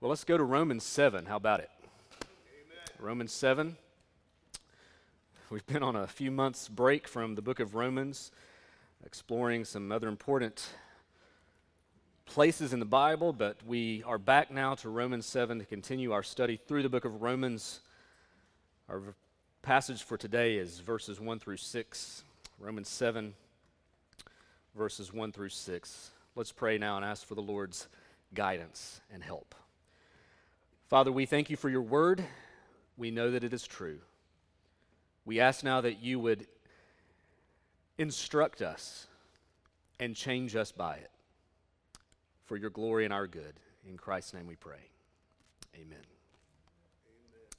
Well, let's go to Romans 7. How about it? Amen. Romans 7. We've been on a few months' break from the book of Romans, exploring some other important places in the Bible, but we are back now to Romans 7 to continue our study through the book of Romans. Our passage for today is verses 1 through 6. Romans 7, verses 1 through 6. Let's pray now and ask for the Lord's guidance and help. Father, we thank you for your word. We know that it is true. We ask now that you would instruct us and change us by it for your glory and our good. In Christ's name we pray. Amen.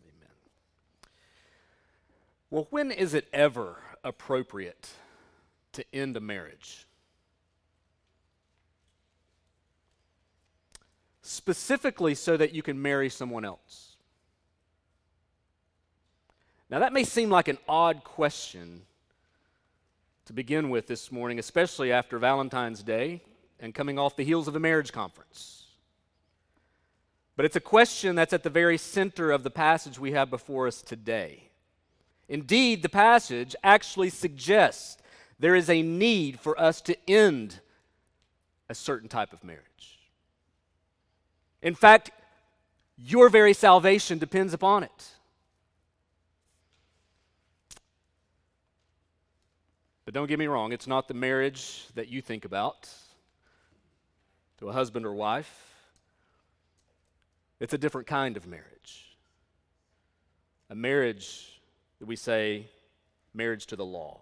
Amen. Well, when is it ever appropriate to end a marriage? Specifically, so that you can marry someone else. Now, that may seem like an odd question to begin with this morning, especially after Valentine's Day and coming off the heels of a marriage conference. But it's a question that's at the very center of the passage we have before us today. Indeed, the passage actually suggests there is a need for us to end a certain type of marriage. In fact, your very salvation depends upon it. But don't get me wrong, it's not the marriage that you think about to a husband or wife. It's a different kind of marriage. A marriage that we say marriage to the law.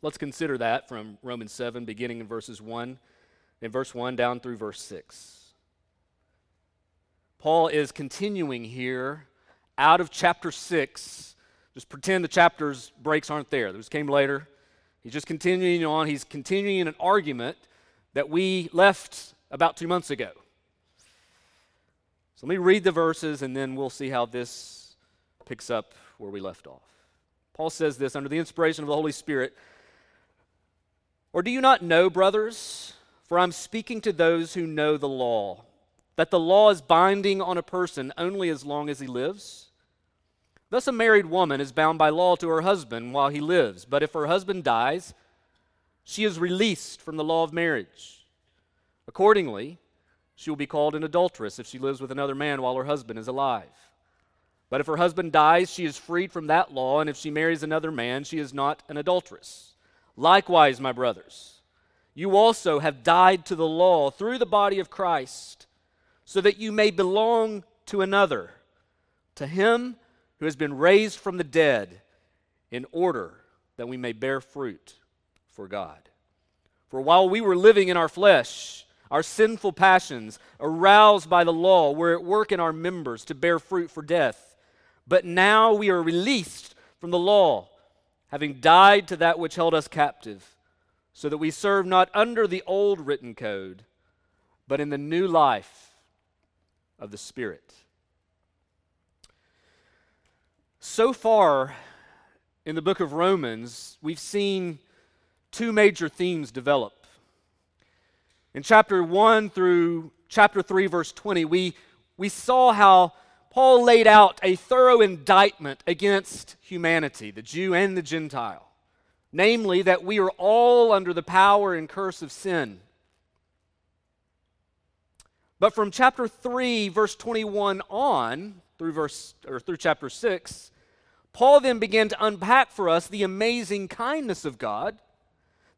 Let's consider that from Romans 7, beginning in verses 1, in verse 1 down through verse 6. Paul is continuing here out of chapter 6. Just pretend the chapter's breaks aren't there. Those came later. He's just continuing on. He's continuing an argument that we left about two months ago. So let me read the verses and then we'll see how this picks up where we left off. Paul says this under the inspiration of the Holy Spirit Or do you not know, brothers? For I'm speaking to those who know the law that the law is binding on a person only as long as he lives? Thus, a married woman is bound by law to her husband while he lives, but if her husband dies, she is released from the law of marriage. Accordingly, she will be called an adulteress if she lives with another man while her husband is alive. But if her husband dies, she is freed from that law, and if she marries another man, she is not an adulteress. Likewise, my brothers, you also have died to the law through the body of Christ so that you may belong to another, to him who has been raised from the dead, in order that we may bear fruit for God. For while we were living in our flesh, our sinful passions, aroused by the law, were at work in our members to bear fruit for death. But now we are released from the law, having died to that which held us captive, so that we serve not under the old written code, but in the new life of the Spirit. So far in the book of Romans, we've seen two major themes develop. In chapter 1 through chapter 3, verse 20, we, we saw how Paul laid out a thorough indictment against humanity, the Jew and the Gentile. Namely, that we are all under the power and curse of sin. But from chapter 3, verse 21 on, through verse or through chapter 6, Paul then began to unpack for us the amazing kindness of God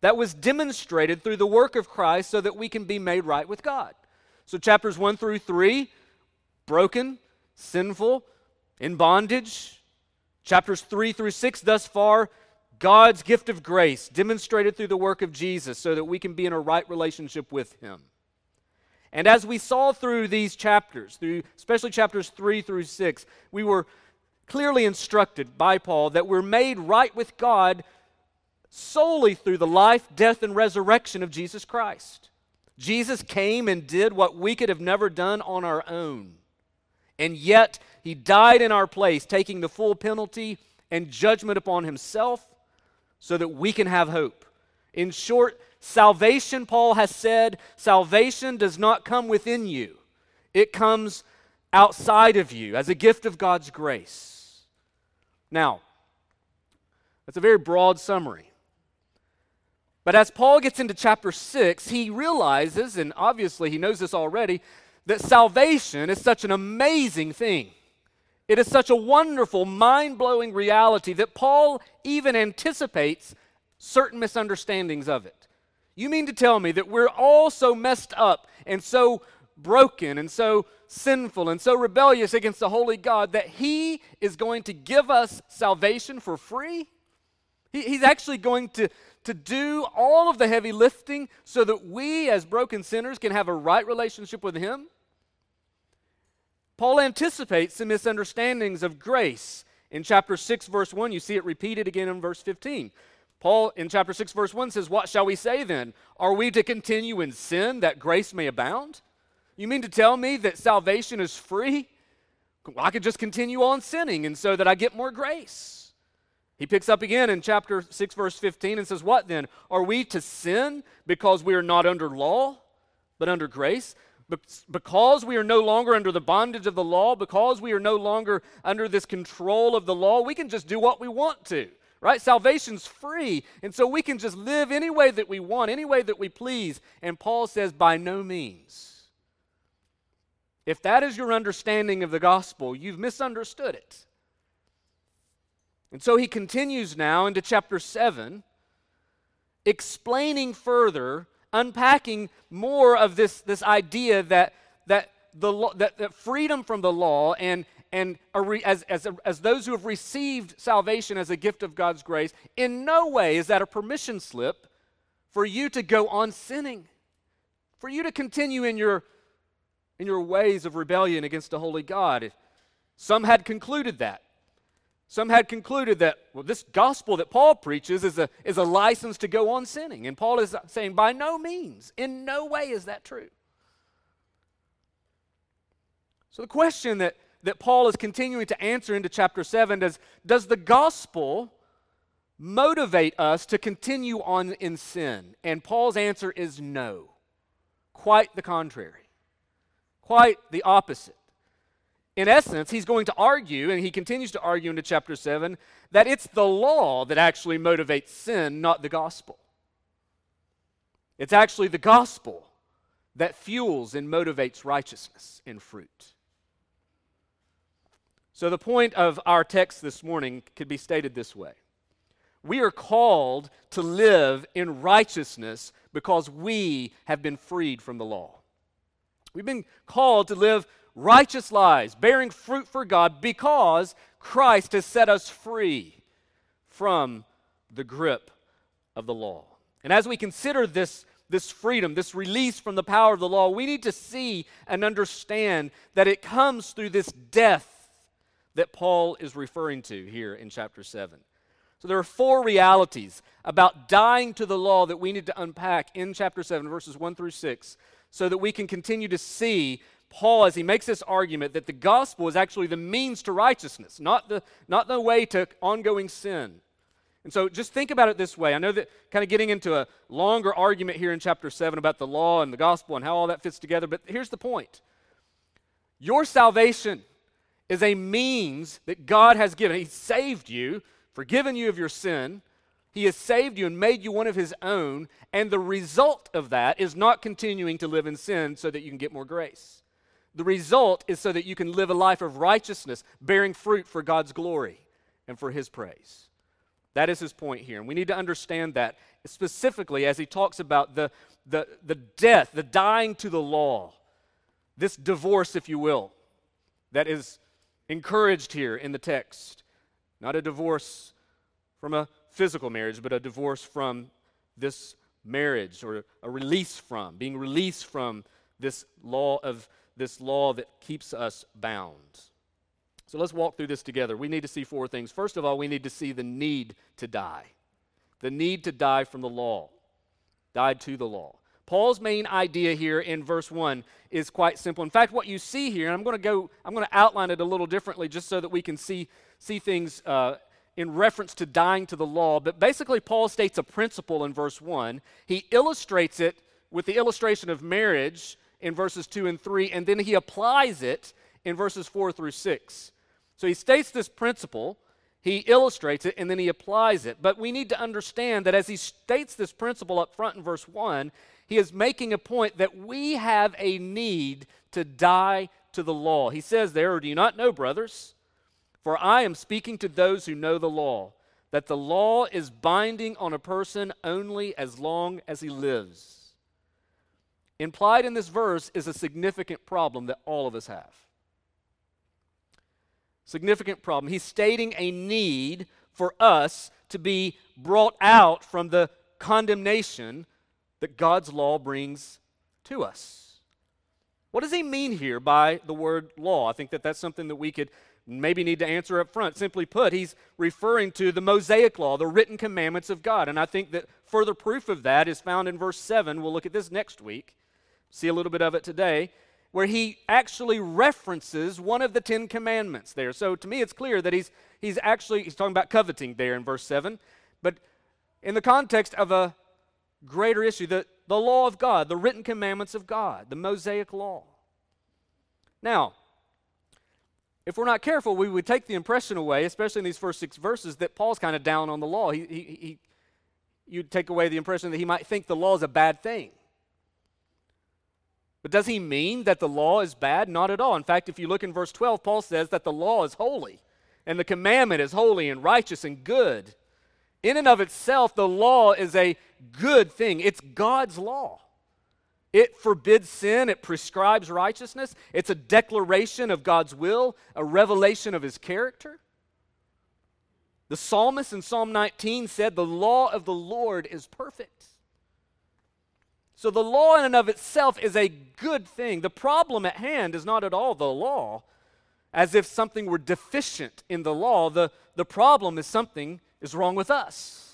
that was demonstrated through the work of Christ so that we can be made right with God. So chapters 1 through 3, broken, sinful, in bondage. Chapters 3 through 6 thus far, God's gift of grace demonstrated through the work of Jesus so that we can be in a right relationship with him. And as we saw through these chapters, through especially chapters 3 through 6, we were clearly instructed by Paul that we're made right with God solely through the life, death, and resurrection of Jesus Christ. Jesus came and did what we could have never done on our own. And yet, he died in our place, taking the full penalty and judgment upon himself so that we can have hope. In short, Salvation, Paul has said, salvation does not come within you. it comes outside of you as a gift of God's grace. Now, that's a very broad summary. But as Paul gets into chapter 6, he realizes, and obviously he knows this already, that salvation is such an amazing thing. It is such a wonderful, mind blowing reality that Paul even anticipates certain misunderstandings of it. You mean to tell me that we're all so messed up and so broken and so sinful and so rebellious against the holy God that He is going to give us salvation for free? He, he's actually going to, to do all of the heavy lifting so that we, as broken sinners, can have a right relationship with Him? Paul anticipates some misunderstandings of grace. In chapter 6, verse 1, you see it repeated again in verse 15. Paul in chapter 6, verse 1 says, What shall we say then? Are we to continue in sin that grace may abound? You mean to tell me that salvation is free? Well, I could just continue on sinning and so that I get more grace. He picks up again in chapter 6, verse 15 and says, What then? Are we to sin because we are not under law, but under grace? because we are no longer under the bondage of the law, because we are no longer under this control of the law, we can just do what we want to. Right? Salvation's free. And so we can just live any way that we want, any way that we please. And Paul says, by no means. If that is your understanding of the gospel, you've misunderstood it. And so he continues now into chapter 7, explaining further unpacking more of this, this idea that, that, the, that, that freedom from the law and, and re, as, as, as those who have received salvation as a gift of God's grace, in no way is that a permission slip for you to go on sinning, for you to continue in your, in your ways of rebellion against a holy God. Some had concluded that. Some had concluded that, well, this gospel that Paul preaches is a, is a license to go on sinning. And Paul is saying, by no means, in no way is that true. So the question that, that Paul is continuing to answer into chapter 7 is Does the gospel motivate us to continue on in sin? And Paul's answer is no. Quite the contrary. Quite the opposite in essence, he's going to argue, and he continues to argue into chapter 7, that it's the law that actually motivates sin, not the gospel. It's actually the gospel that fuels and motivates righteousness and fruit. So, the point of our text this morning could be stated this way We are called to live in righteousness because we have been freed from the law. We've been called to live righteous lives, bearing fruit for God because Christ has set us free from the grip of the law. And as we consider this, this freedom, this release from the power of the law, we need to see and understand that it comes through this death that Paul is referring to here in chapter 7. So there are four realities about dying to the law that we need to unpack in chapter 7, verses 1 through 6, so that we can continue to see Paul, as he makes this argument that the gospel is actually the means to righteousness, not the, not the way to ongoing sin. And so just think about it this way. I know that kind of getting into a longer argument here in chapter 7 about the law and the gospel and how all that fits together, but here's the point your salvation is a means that God has given. He saved you, forgiven you of your sin. He has saved you and made you one of His own. And the result of that is not continuing to live in sin so that you can get more grace. The result is so that you can live a life of righteousness, bearing fruit for God's glory and for His praise. That is his point here. And we need to understand that specifically as he talks about the, the, the death, the dying to the law, this divorce, if you will, that is encouraged here in the text. Not a divorce from a physical marriage, but a divorce from this marriage or a release from, being released from this law of this law that keeps us bound. So let's walk through this together. We need to see four things. First of all, we need to see the need to die. The need to die from the law, died to the law. Paul's main idea here in verse 1 is quite simple. In fact, what you see here, and I'm going to go, I'm going to outline it a little differently just so that we can see, see things uh, in reference to dying to the law. But basically, Paul states a principle in verse 1. He illustrates it with the illustration of marriage in verses 2 and 3, and then he applies it in verses 4 through 6. So he states this principle, he illustrates it, and then he applies it. But we need to understand that as he states this principle up front in verse 1, he is making a point that we have a need to die to the law. He says there, Or Do you not know, brothers? For I am speaking to those who know the law, that the law is binding on a person only as long as he lives. Implied in this verse is a significant problem that all of us have. Significant problem. He's stating a need for us to be brought out from the condemnation that God's law brings to us. What does he mean here by the word law? I think that that's something that we could maybe need to answer up front. Simply put, he's referring to the Mosaic law, the written commandments of God. And I think that further proof of that is found in verse 7. We'll look at this next week, see a little bit of it today, where he actually references one of the Ten Commandments there. So to me, it's clear that he's, he's actually, he's talking about coveting there in verse 7. But in the context of a greater issue the, the law of God, the written commandments of God, the Mosaic law. Now, if we're not careful, we would take the impression away, especially in these first six verses, that Paul's kind of down on the law. He, he, he, you'd take away the impression that he might think the law is a bad thing. But does he mean that the law is bad? Not at all. In fact, if you look in verse 12, Paul says that the law is holy, and the commandment is holy and righteous and good. In and of itself, the law is a good thing. It's God's law. It forbids sin, it prescribes righteousness, it's a declaration of God's will, a revelation of his character. The psalmist in Psalm 19 said, The law of the Lord is perfect. So the law in and of itself is a good thing. The problem at hand is not at all the law, as if something were deficient in the law. The, the problem is something is wrong with us.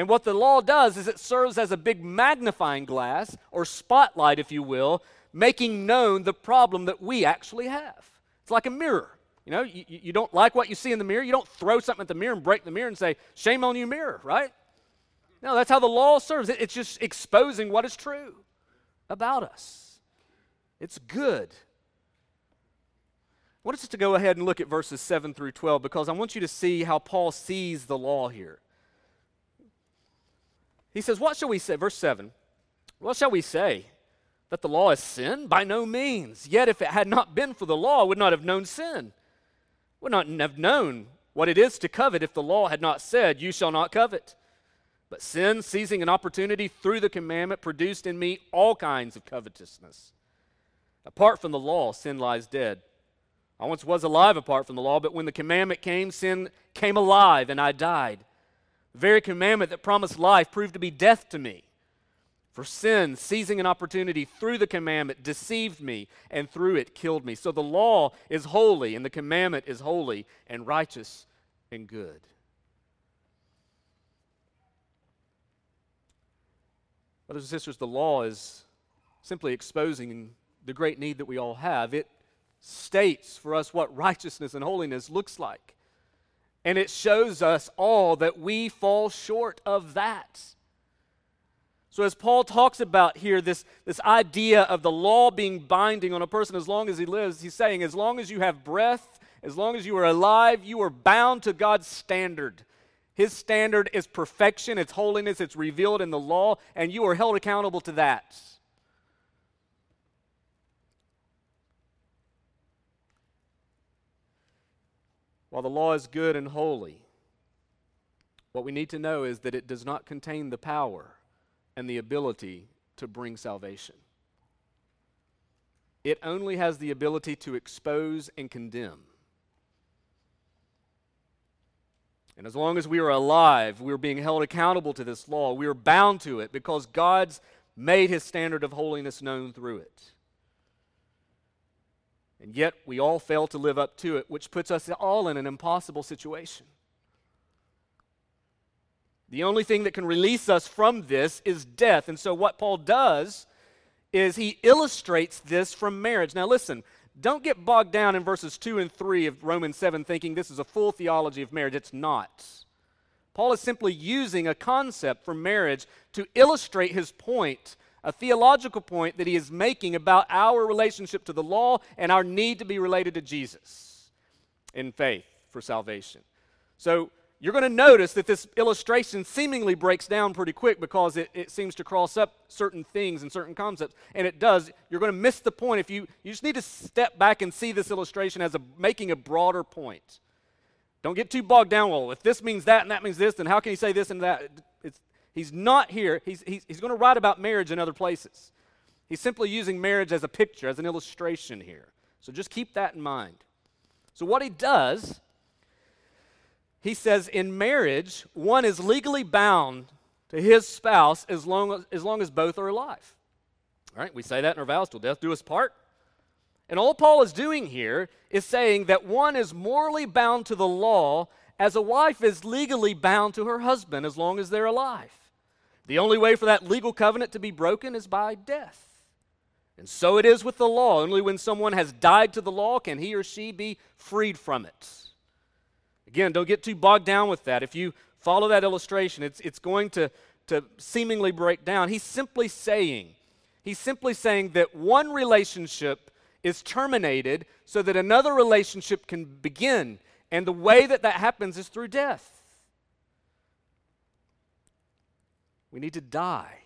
And what the law does is it serves as a big magnifying glass or spotlight, if you will, making known the problem that we actually have. It's like a mirror. You know, you, you don't like what you see in the mirror, you don't throw something at the mirror and break the mirror and say, Shame on you, mirror, right? No, that's how the law serves. It's just exposing what is true about us. It's good. I want us to go ahead and look at verses 7 through 12 because I want you to see how Paul sees the law here. He says, What shall we say? Verse 7 What shall we say? That the law is sin? By no means. Yet if it had not been for the law, I would not have known sin. Would not have known what it is to covet if the law had not said, You shall not covet. But sin, seizing an opportunity through the commandment, produced in me all kinds of covetousness. Apart from the law, sin lies dead. I once was alive apart from the law, but when the commandment came, sin came alive and I died. The very commandment that promised life proved to be death to me. For sin, seizing an opportunity through the commandment, deceived me, and through it killed me. So the law is holy, and the commandment is holy, and righteous, and good. Brothers and sisters, the law is simply exposing the great need that we all have. It states for us what righteousness and holiness looks like. And it shows us all that we fall short of that. So, as Paul talks about here, this, this idea of the law being binding on a person as long as he lives, he's saying, as long as you have breath, as long as you are alive, you are bound to God's standard. His standard is perfection, it's holiness, it's revealed in the law, and you are held accountable to that. While the law is good and holy, what we need to know is that it does not contain the power and the ability to bring salvation. It only has the ability to expose and condemn. And as long as we are alive, we are being held accountable to this law. We are bound to it because God's made his standard of holiness known through it. And yet we all fail to live up to it, which puts us all in an impossible situation. The only thing that can release us from this is death. And so, what Paul does is he illustrates this from marriage. Now, listen, don't get bogged down in verses 2 and 3 of Romans 7 thinking this is a full theology of marriage. It's not. Paul is simply using a concept from marriage to illustrate his point a theological point that he is making about our relationship to the law and our need to be related to Jesus in faith for salvation. So you're going to notice that this illustration seemingly breaks down pretty quick because it, it seems to cross up certain things and certain concepts, and it does. You're going to miss the point if you, you just need to step back and see this illustration as a, making a broader point. Don't get too bogged down. Well, if this means that and that means this, then how can you say this and that? It's, he's not here. He's, he's, he's going to write about marriage in other places. He's simply using marriage as a picture, as an illustration here. So just keep that in mind. So, what he does, he says in marriage, one is legally bound to his spouse as long as, as, long as both are alive. All right, we say that in our vows till death do us part. And all Paul is doing here is saying that one is morally bound to the law as a wife is legally bound to her husband as long as they're alive. The only way for that legal covenant to be broken is by death. And so it is with the law. Only when someone has died to the law can he or she be freed from it. Again, don't get too bogged down with that. If you follow that illustration, it's, it's going to, to seemingly break down. He's simply saying, he's simply saying that one relationship is terminated so that another relationship can begin. And the way that that happens is through death. We need to die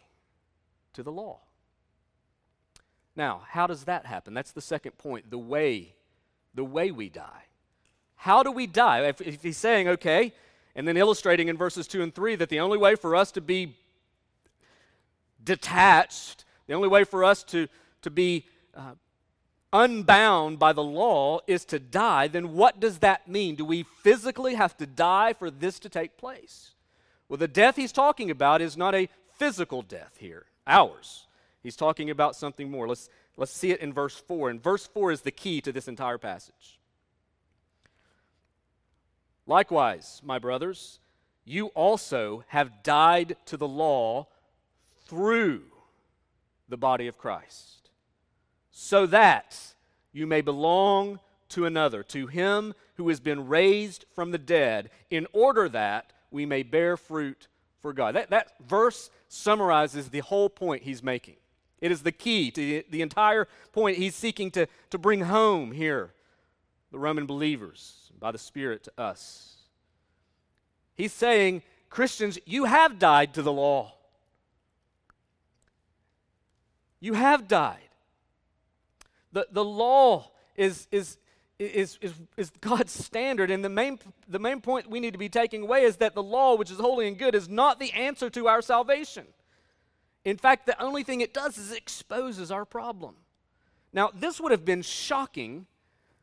to the law. Now, how does that happen? That's the second point the way, the way we die. How do we die? If, if he's saying, okay, and then illustrating in verses 2 and 3 that the only way for us to be detached, the only way for us to, to be uh, unbound by the law is to die, then what does that mean? Do we physically have to die for this to take place? Well, the death he's talking about is not a physical death here, ours. He's talking about something more. Let's, let's see it in verse 4. And verse 4 is the key to this entire passage. Likewise, my brothers, you also have died to the law through the body of Christ so that you may belong to another, to him who has been raised from the dead, in order that we may bear fruit for God. That, that verse summarizes the whole point he's making. It is the key to the, entire point he's seeking to, to bring home here, the Roman believers, by the Spirit to us. He's saying, Christians, you have died to the law. You have died. The, the law is, is, is, is, is God's standard. And the main, the main point we need to be taking away is that the law, which is holy and good, is not the answer to our salvation. In fact, the only thing it does is it exposes our problem. Now, this would have been shocking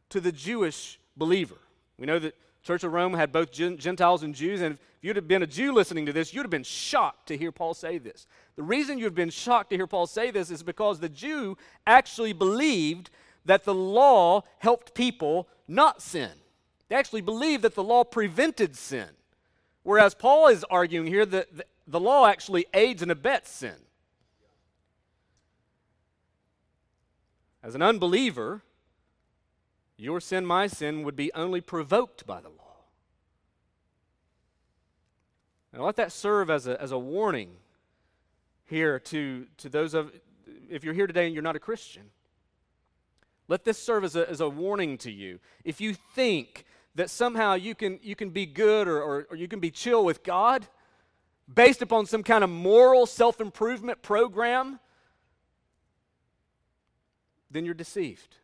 to the Jewish believer. We know that Church of Rome had both Gentiles and Jews, and if you'd have been a Jew listening to this, you'd have been shocked to hear Paul say this. The reason you've been shocked to hear Paul say this is because the Jew actually believed that the law helped people not sin. They actually believed that the law prevented sin. Whereas Paul is arguing here that the law actually aids and abets sin. As an unbeliever, your sin, my sin, would be only provoked by the law. Now, let that serve as a, as a warning here to, to those of, if you're here today and you're not a Christian. Let this serve as a, as a warning to you. If you think that somehow you can, you can be good or, or, or you can be chill with God based upon some kind of moral self improvement program, then you're deceived.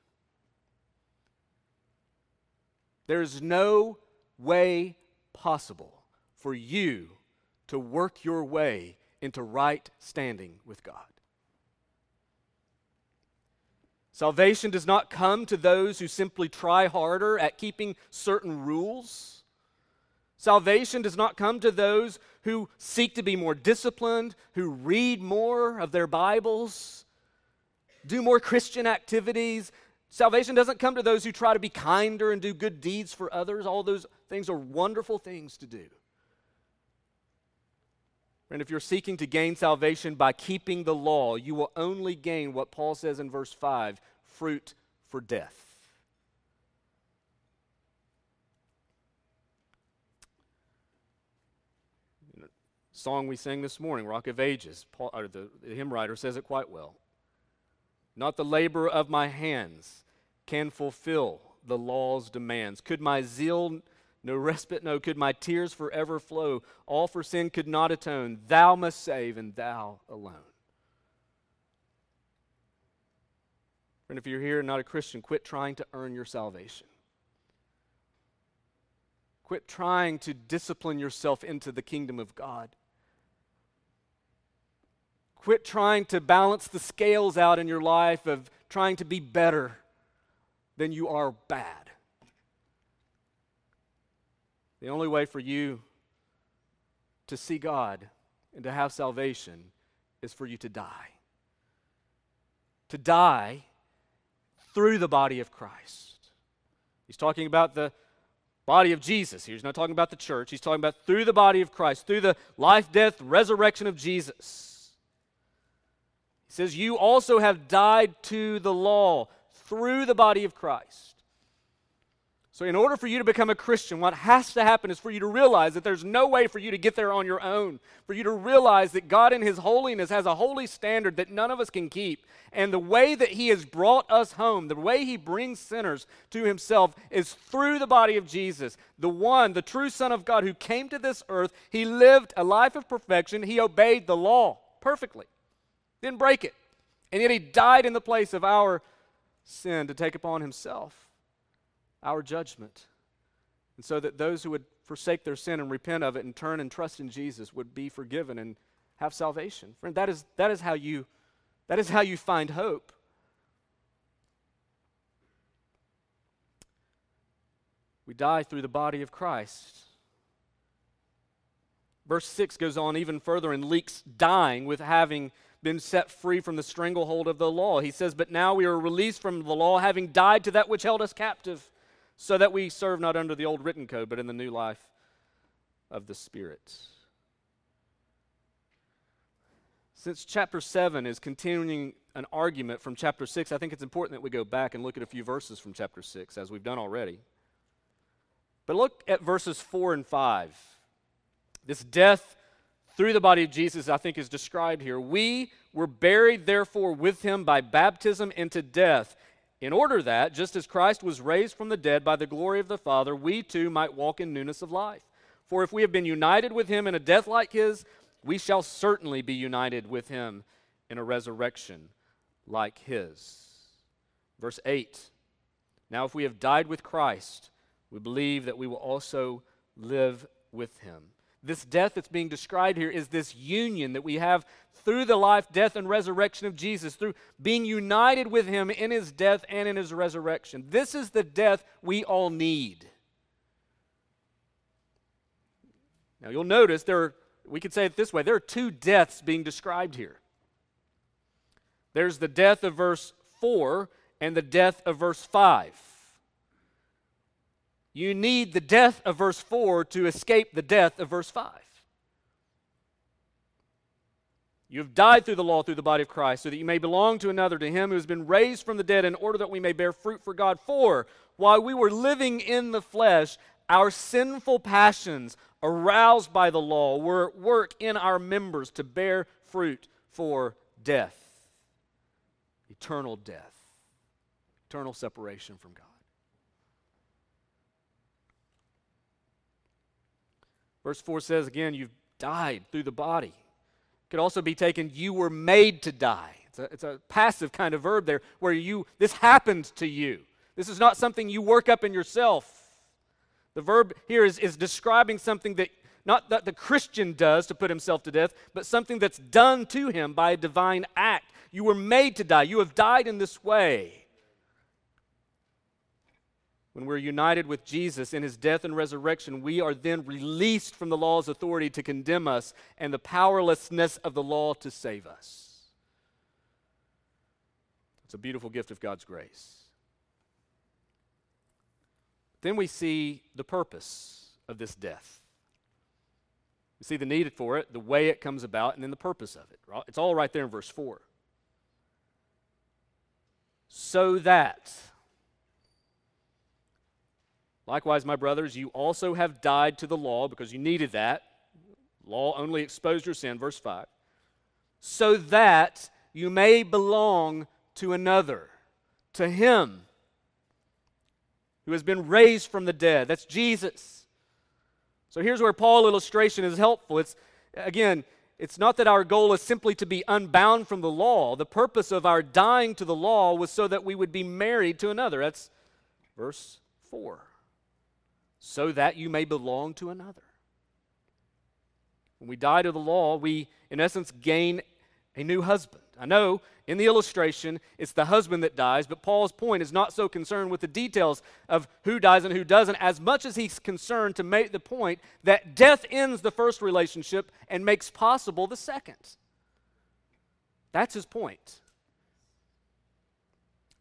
There is no way possible for you to work your way into right standing with God. Salvation does not come to those who simply try harder at keeping certain rules. Salvation does not come to those who seek to be more disciplined, who read more of their Bibles, do more Christian activities, Salvation doesn't come to those who try to be kinder and do good deeds for others. All those things are wonderful things to do. And if you're seeking to gain salvation by keeping the law, you will only gain what Paul says in verse 5 fruit for death. Song we sang this morning, Rock of Ages, Paul, the, the hymn writer says it quite well. Not the labor of my hands can fulfill the law's demands. Could my zeal no respite know could my tears forever flow. All for sin could not atone. Thou must save and thou alone. Friend if you're here and not a christian quit trying to earn your salvation. Quit trying to discipline yourself into the kingdom of god. Quit trying to balance the scales out in your life of trying to be better than you are bad. The only way for you to see God and to have salvation is for you to die. To die through the body of Christ. He's talking about the body of Jesus here. He's not talking about the church. He's talking about through the body of Christ, through the life, death, resurrection of Jesus. He says, You also have died to the law through the body of Christ. So, in order for you to become a Christian, what has to happen is for you to realize that there's no way for you to get there on your own. For you to realize that God, in His holiness, has a holy standard that none of us can keep. And the way that He has brought us home, the way He brings sinners to Himself, is through the body of Jesus, the one, the true Son of God, who came to this earth. He lived a life of perfection, He obeyed the law perfectly didn't break it. And yet he died in the place of our sin to take upon himself our judgment. And so that those who would forsake their sin and repent of it and turn and trust in Jesus would be forgiven and have salvation. Friend, that is, that is how you that is how you find hope. We die through the body of Christ. Verse 6 goes on even further and leaks dying with having been set free from the stranglehold of the law. He says, But now we are released from the law, having died to that which held us captive, so that we serve not under the old written code, but in the new life of the Spirit. Since chapter 7 is continuing an argument from chapter 6, I think it's important that we go back and look at a few verses from chapter 6, as we've done already. But look at verses 4 and 5. This death through the body of Jesus, I think, is described here. We were buried, therefore, with him by baptism into death, in order that, just as Christ was raised from the dead by the glory of the Father, we too might walk in newness of life. For if we have been united with him in a death like his, we shall certainly be united with him in a resurrection like his. Verse 8 Now, if we have died with Christ, we believe that we will also live with him. This death that's being described here is this union that we have through the life, death, and resurrection of Jesus, through being united with him in his death and in his resurrection. This is the death we all need. Now you'll notice there are, we could say it this way there are two deaths being described here. There's the death of verse 4 and the death of verse 5. You need the death of verse 4 to escape the death of verse 5. You have died through the law, through the body of Christ, so that you may belong to another, to him who has been raised from the dead, in order that we may bear fruit for God. For while we were living in the flesh, our sinful passions, aroused by the law, were at work in our members to bear fruit for death, eternal death, eternal separation from God. Verse 4 says again, you've died through the body. It could also be taken, you were made to die. It's a, it's a passive kind of verb there, where you, this happened to you. This is not something you work up in yourself. The verb here is, is describing something that not that the Christian does to put himself to death, but something that's done to him by a divine act. You were made to die. You have died in this way. When we're united with Jesus in his death and resurrection, we are then released from the law's authority to condemn us and the powerlessness of the law to save us. It's a beautiful gift of God's grace. Then we see the purpose of this death. We see the need for it, the way it comes about, and then the purpose of it. It's all right there in verse 4. So that Likewise, my brothers, you also have died to the law because you needed that. Law only exposed your sin, verse 5. So that you may belong to another, to him who has been raised from the dead. That's Jesus. So here's where Paul's illustration is helpful. It's again, it's not that our goal is simply to be unbound from the law. The purpose of our dying to the law was so that we would be married to another. That's verse 4. So that you may belong to another. When we die to the law, we, in essence, gain a new husband. I know in the illustration it's the husband that dies, but Paul's point is not so concerned with the details of who dies and who doesn't, as much as he's concerned to make the point that death ends the first relationship and makes possible the second. That's his point.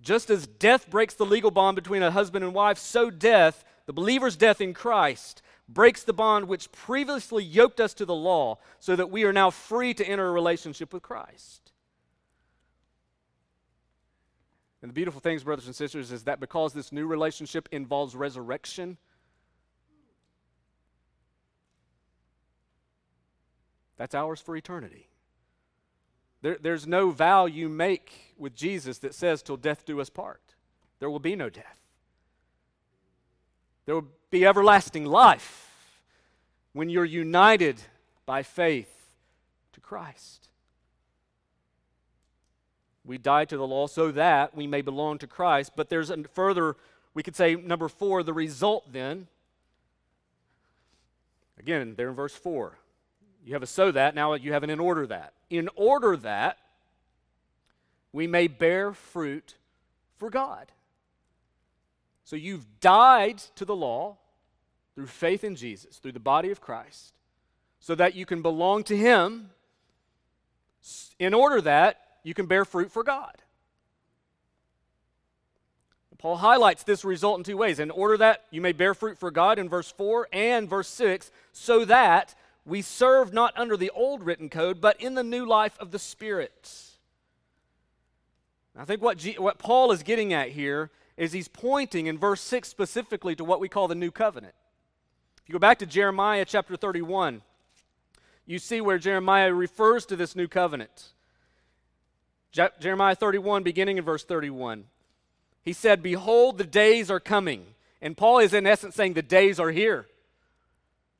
Just as death breaks the legal bond between a husband and wife, so death, the believer's death in Christ, breaks the bond which previously yoked us to the law so that we are now free to enter a relationship with Christ. And the beautiful things, brothers and sisters, is that because this new relationship involves resurrection, that's ours for eternity. There, there's no vow you make with Jesus that says, till death do us part. There will be no death. There will be everlasting life when you're united by faith to Christ. We die to the law so that we may belong to Christ, but there's a further, we could say, number four, the result then. Again, there in verse 4. You have a so that, now you have an in order that. In order that we may bear fruit for God. So you've died to the law through faith in Jesus, through the body of Christ, so that you can belong to Him in order that you can bear fruit for God. Paul highlights this result in two ways. In order that you may bear fruit for God in verse 4 and verse 6, so that we serve not under the old written code, but in the new life of the Spirit. I think what, G- what Paul is getting at here is he's pointing in verse 6 specifically to what we call the new covenant. If you go back to Jeremiah chapter 31, you see where Jeremiah refers to this new covenant. Je- Jeremiah 31, beginning in verse 31. He said, Behold, the days are coming. And Paul is in essence saying, The days are here.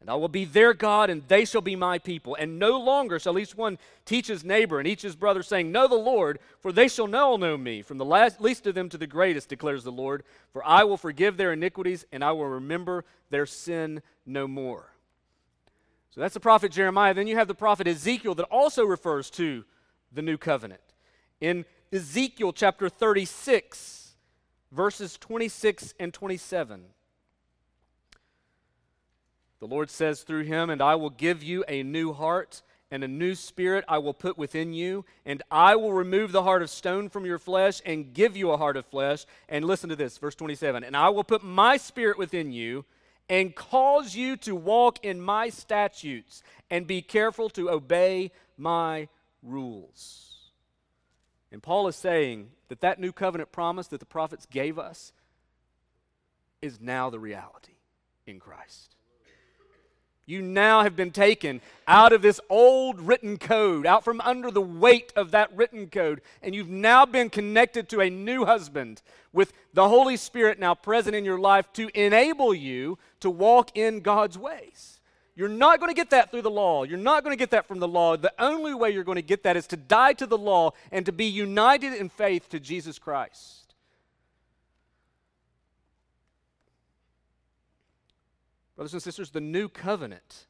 and I will be their God, and they shall be my people. And no longer shall each one teach his neighbor and each his brother, saying, Know the Lord, for they shall all know me, from the last, least of them to the greatest, declares the Lord. For I will forgive their iniquities, and I will remember their sin no more. So that's the prophet Jeremiah. Then you have the prophet Ezekiel that also refers to the new covenant. In Ezekiel chapter 36, verses 26 and 27. The Lord says through him, And I will give you a new heart, and a new spirit I will put within you, and I will remove the heart of stone from your flesh and give you a heart of flesh. And listen to this, verse 27 And I will put my spirit within you and cause you to walk in my statutes and be careful to obey my rules. And Paul is saying that that new covenant promise that the prophets gave us is now the reality in Christ. You now have been taken out of this old written code, out from under the weight of that written code, and you've now been connected to a new husband with the Holy Spirit now present in your life to enable you to walk in God's ways. You're not going to get that through the law. You're not going to get that from the law. The only way you're going to get that is to die to the law and to be united in faith to Jesus Christ. Brothers and sisters, the new covenant,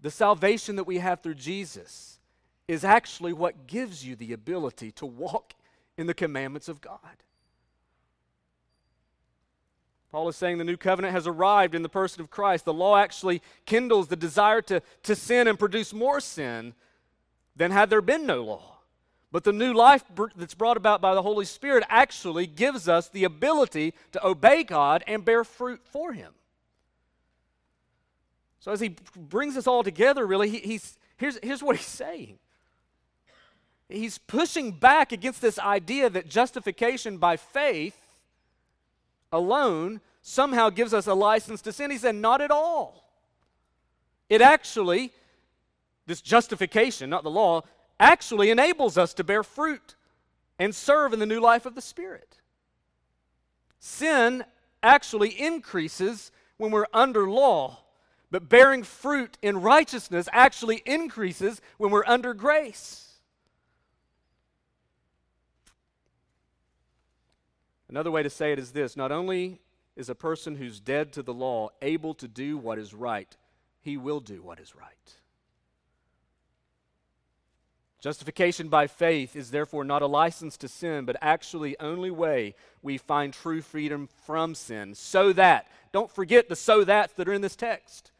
the salvation that we have through Jesus, is actually what gives you the ability to walk in the commandments of God. Paul is saying the new covenant has arrived in the person of Christ. The law actually kindles the desire to, to sin and produce more sin than had there been no law. But the new life that's brought about by the Holy Spirit actually gives us the ability to obey God and bear fruit for Him. So as He brings us all together, really, he, he's, here's, here's what He's saying. He's pushing back against this idea that justification by faith alone somehow gives us a license to sin. He said, not at all. It actually, this justification, not the law, actually enables us to bear fruit and serve in the new life of the Spirit. Sin actually increases when we're under law, but bearing fruit in righteousness actually increases when we're under grace. Another way to say it is this not only is a person who's dead to the law able to do what is right, he will do what is right. Justification by faith is therefore not a license to sin, but actually only way we find true freedom from sin. So that, don't forget the so that's that are in this text.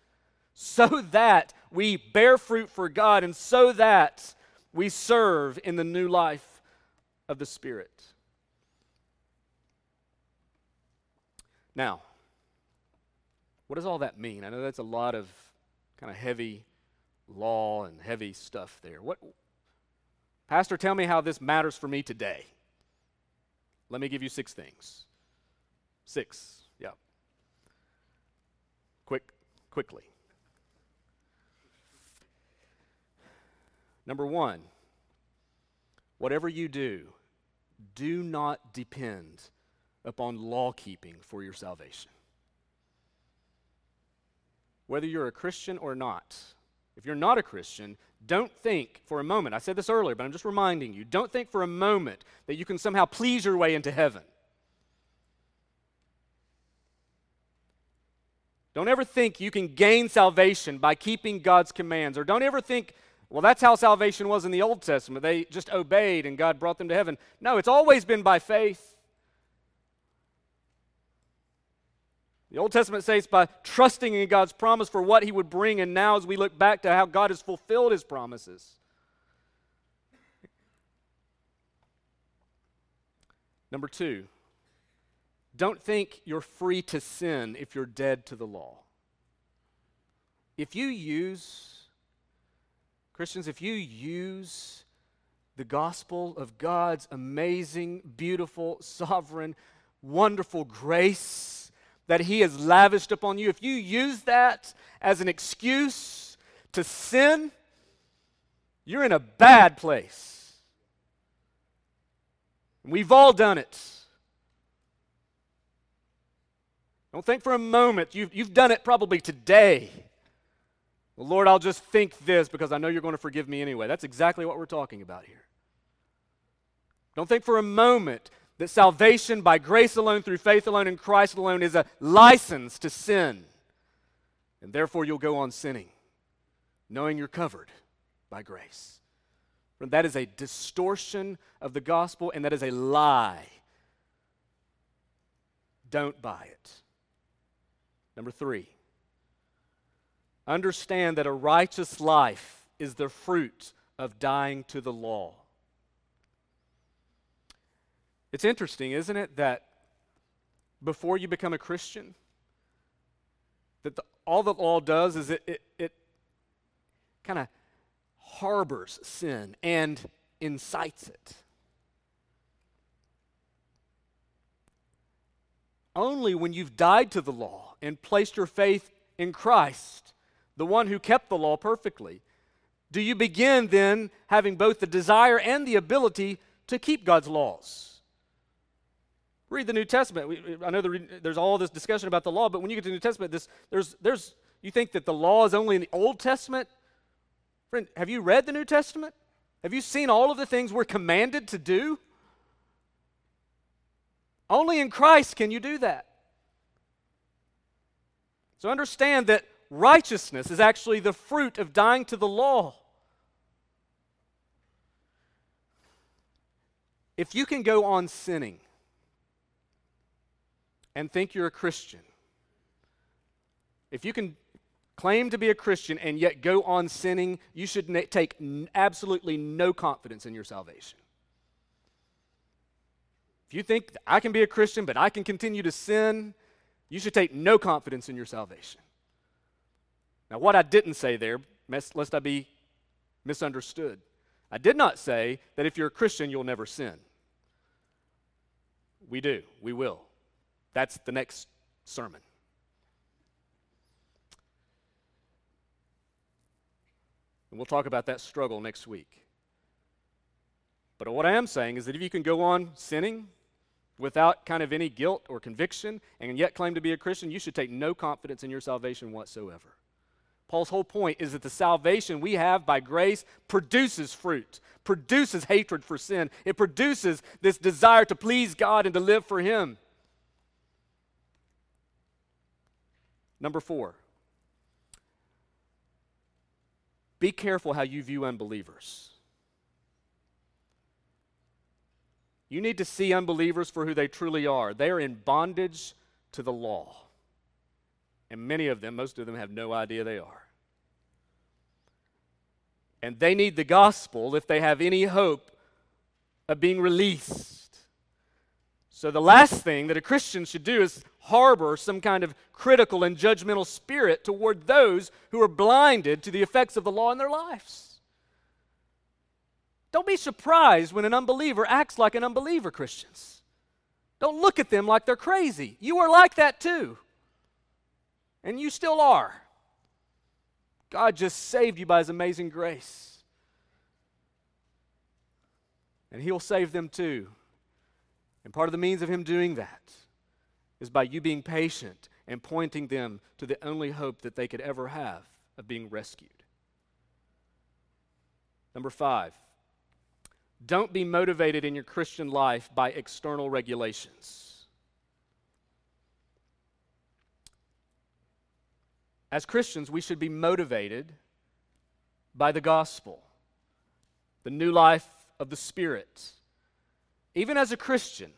So that we bear fruit for God and so that we serve in the new life of the Spirit. Now, what does all that mean? I know that's a lot of kind of heavy law and heavy stuff there. What Pastor, tell me how this matters for me today. Let me give you six things. Six, yeah. Quick, quickly. Number one, whatever you do, do not depend upon law keeping for your salvation. Whether you're a Christian or not, if you're not a Christian, don't think for a moment, I said this earlier, but I'm just reminding you, don't think for a moment that you can somehow please your way into heaven. Don't ever think you can gain salvation by keeping God's commands, or don't ever think, well, that's how salvation was in the Old Testament. They just obeyed and God brought them to heaven. No, it's always been by faith. The Old Testament says by trusting in God's promise for what He would bring, and now as we look back to how God has fulfilled His promises. Number two, don't think you're free to sin if you're dead to the law. If you use, Christians, if you use the gospel of God's amazing, beautiful, sovereign, wonderful grace, that He has lavished upon you, if you use that as an excuse to sin, you're in a bad place. We've all done it. Don't think for a moment. You've, you've done it probably today. Lord, I'll just think this because I know you're going to forgive me anyway. That's exactly what we're talking about here. Don't think for a moment that salvation by grace alone, through faith alone, in Christ alone is a license to sin. And therefore, you'll go on sinning, knowing you're covered by grace. That is a distortion of the gospel, and that is a lie. Don't buy it. Number three, understand that a righteous life is the fruit of dying to the law. It's interesting, isn't it, that before you become a Christian, that the, all the law does is it, it, it kind of harbors sin and incites it. Only when you've died to the law and placed your faith in Christ, the one who kept the law perfectly, do you begin then having both the desire and the ability to keep God's laws. Read the New Testament. We, I know the, there's all this discussion about the law, but when you get to the New Testament, this, there's, there's, you think that the law is only in the Old Testament? Friend, have you read the New Testament? Have you seen all of the things we're commanded to do? Only in Christ can you do that. So understand that righteousness is actually the fruit of dying to the law. If you can go on sinning, and think you're a Christian, if you can claim to be a Christian, and yet go on sinning, you should take n- absolutely no confidence in your salvation. If you think I can be a Christian, but I can continue to sin, you should take no confidence in your salvation. Now, what I didn't say there, lest I be misunderstood, I did not say that if you're a Christian, you'll never sin. We do, we will. That's the next sermon. And we'll talk about that struggle next week. But what I am saying is that if you can go on sinning without kind of any guilt or conviction and yet claim to be a Christian, you should take no confidence in your salvation whatsoever. Paul's whole point is that the salvation we have by grace produces fruit, produces hatred for sin. It produces this desire to please God and to live for Him. Number four, be careful how you view unbelievers. You need to see unbelievers for who they truly are. They are in bondage to the law. And many of them, most of them, have no idea they are. And they need the gospel if they have any hope of being released. So, the last thing that a Christian should do is harbor some kind of critical and judgmental spirit toward those who are blinded to the effects of the law in their lives. Don't be surprised when an unbeliever acts like an unbeliever, Christians. Don't look at them like they're crazy. You are like that too. And you still are. God just saved you by his amazing grace. And he'll save them too. And part of the means of him doing that is by you being patient and pointing them to the only hope that they could ever have of being rescued. Number five, don't be motivated in your Christian life by external regulations. As Christians, we should be motivated by the gospel, the new life of the Spirit. Even as a Christian,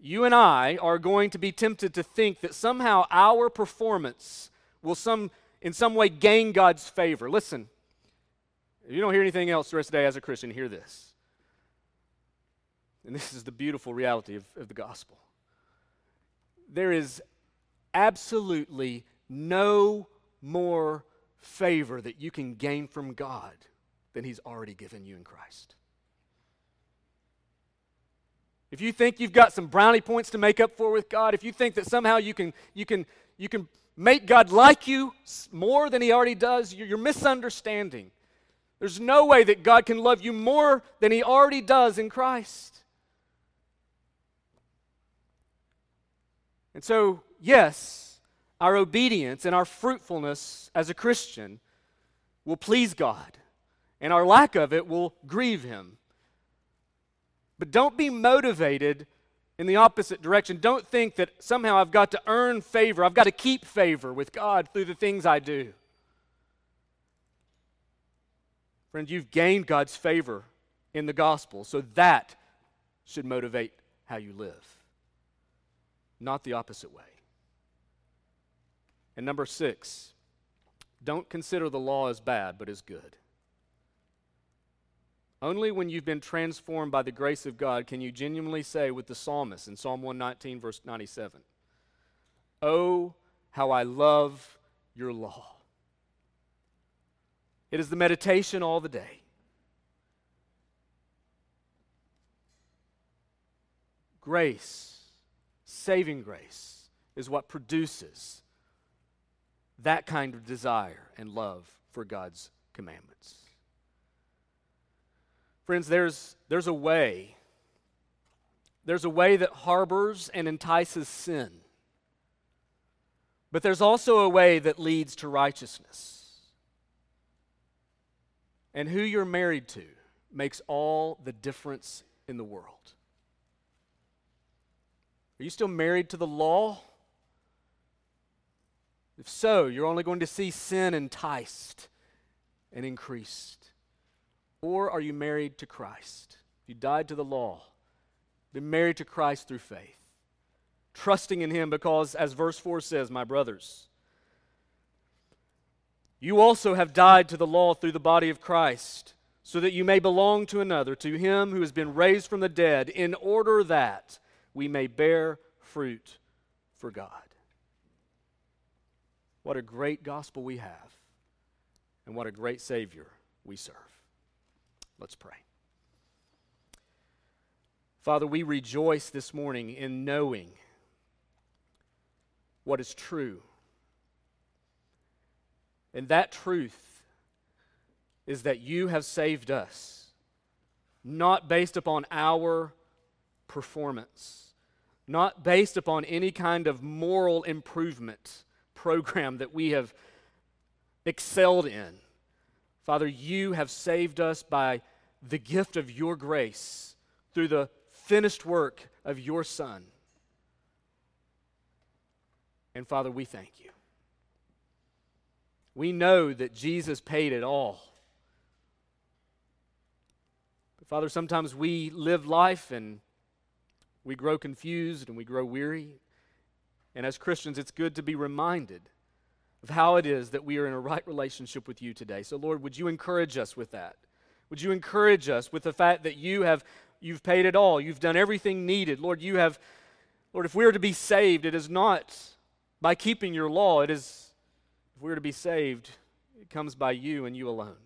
you and I are going to be tempted to think that somehow our performance will some, in some way gain God's favor. Listen, if you don't hear anything else the rest of the day as a Christian, hear this. And this is the beautiful reality of, of the gospel. There is absolutely no more favor that you can gain from God than He's already given you in Christ. If you think you've got some brownie points to make up for with God, if you think that somehow you can, you can, you can make God like you more than He already does, you're, you're misunderstanding. There's no way that God can love you more than He already does in Christ. And so, yes, our obedience and our fruitfulness as a Christian will please God, and our lack of it will grieve Him. But don't be motivated in the opposite direction. Don't think that somehow I've got to earn favor, I've got to keep favor with God through the things I do. Friend, you've gained God's favor in the gospel, so that should motivate how you live, not the opposite way. And number six, don't consider the law as bad, but as good. Only when you've been transformed by the grace of God can you genuinely say with the psalmist in Psalm 119, verse 97, Oh, how I love your law. It is the meditation all the day. Grace, saving grace, is what produces that kind of desire and love for God's commandments. Friends, there's, there's a way. There's a way that harbors and entices sin. But there's also a way that leads to righteousness. And who you're married to makes all the difference in the world. Are you still married to the law? If so, you're only going to see sin enticed and increased. Or are you married to Christ? You died to the law, been married to Christ through faith, trusting in Him because, as verse 4 says, my brothers, You also have died to the law through the body of Christ, so that you may belong to another, to him who has been raised from the dead, in order that we may bear fruit for God. What a great gospel we have, and what a great Savior we serve. Let's pray. Father, we rejoice this morning in knowing what is true. And that truth is that you have saved us, not based upon our performance, not based upon any kind of moral improvement program that we have excelled in. Father, you have saved us by the gift of your grace through the finished work of your Son. And Father, we thank you. We know that Jesus paid it all. But Father, sometimes we live life and we grow confused and we grow weary. And as Christians, it's good to be reminded of how it is that we are in a right relationship with you today. So, Lord, would you encourage us with that? Would you encourage us with the fact that you have you've paid it all. You've done everything needed. Lord, you have Lord, if we are to be saved, it is not by keeping your law. It is if we are to be saved, it comes by you and you alone.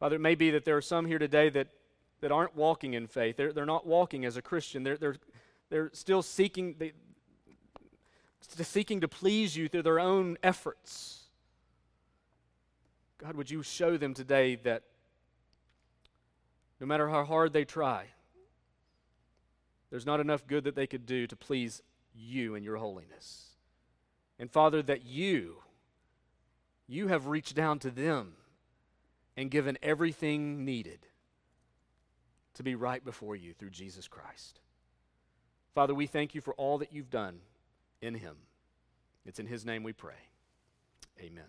Father, it may be that there are some here today that, that aren't walking in faith. They're, they're not walking as a Christian. They're, they're, they're still seeking, they, seeking to please you through their own efforts. God, would you show them today that no matter how hard they try, there's not enough good that they could do to please you and your holiness. And Father, that you, you have reached down to them and given everything needed to be right before you through Jesus Christ. Father, we thank you for all that you've done in him. It's in his name we pray. Amen.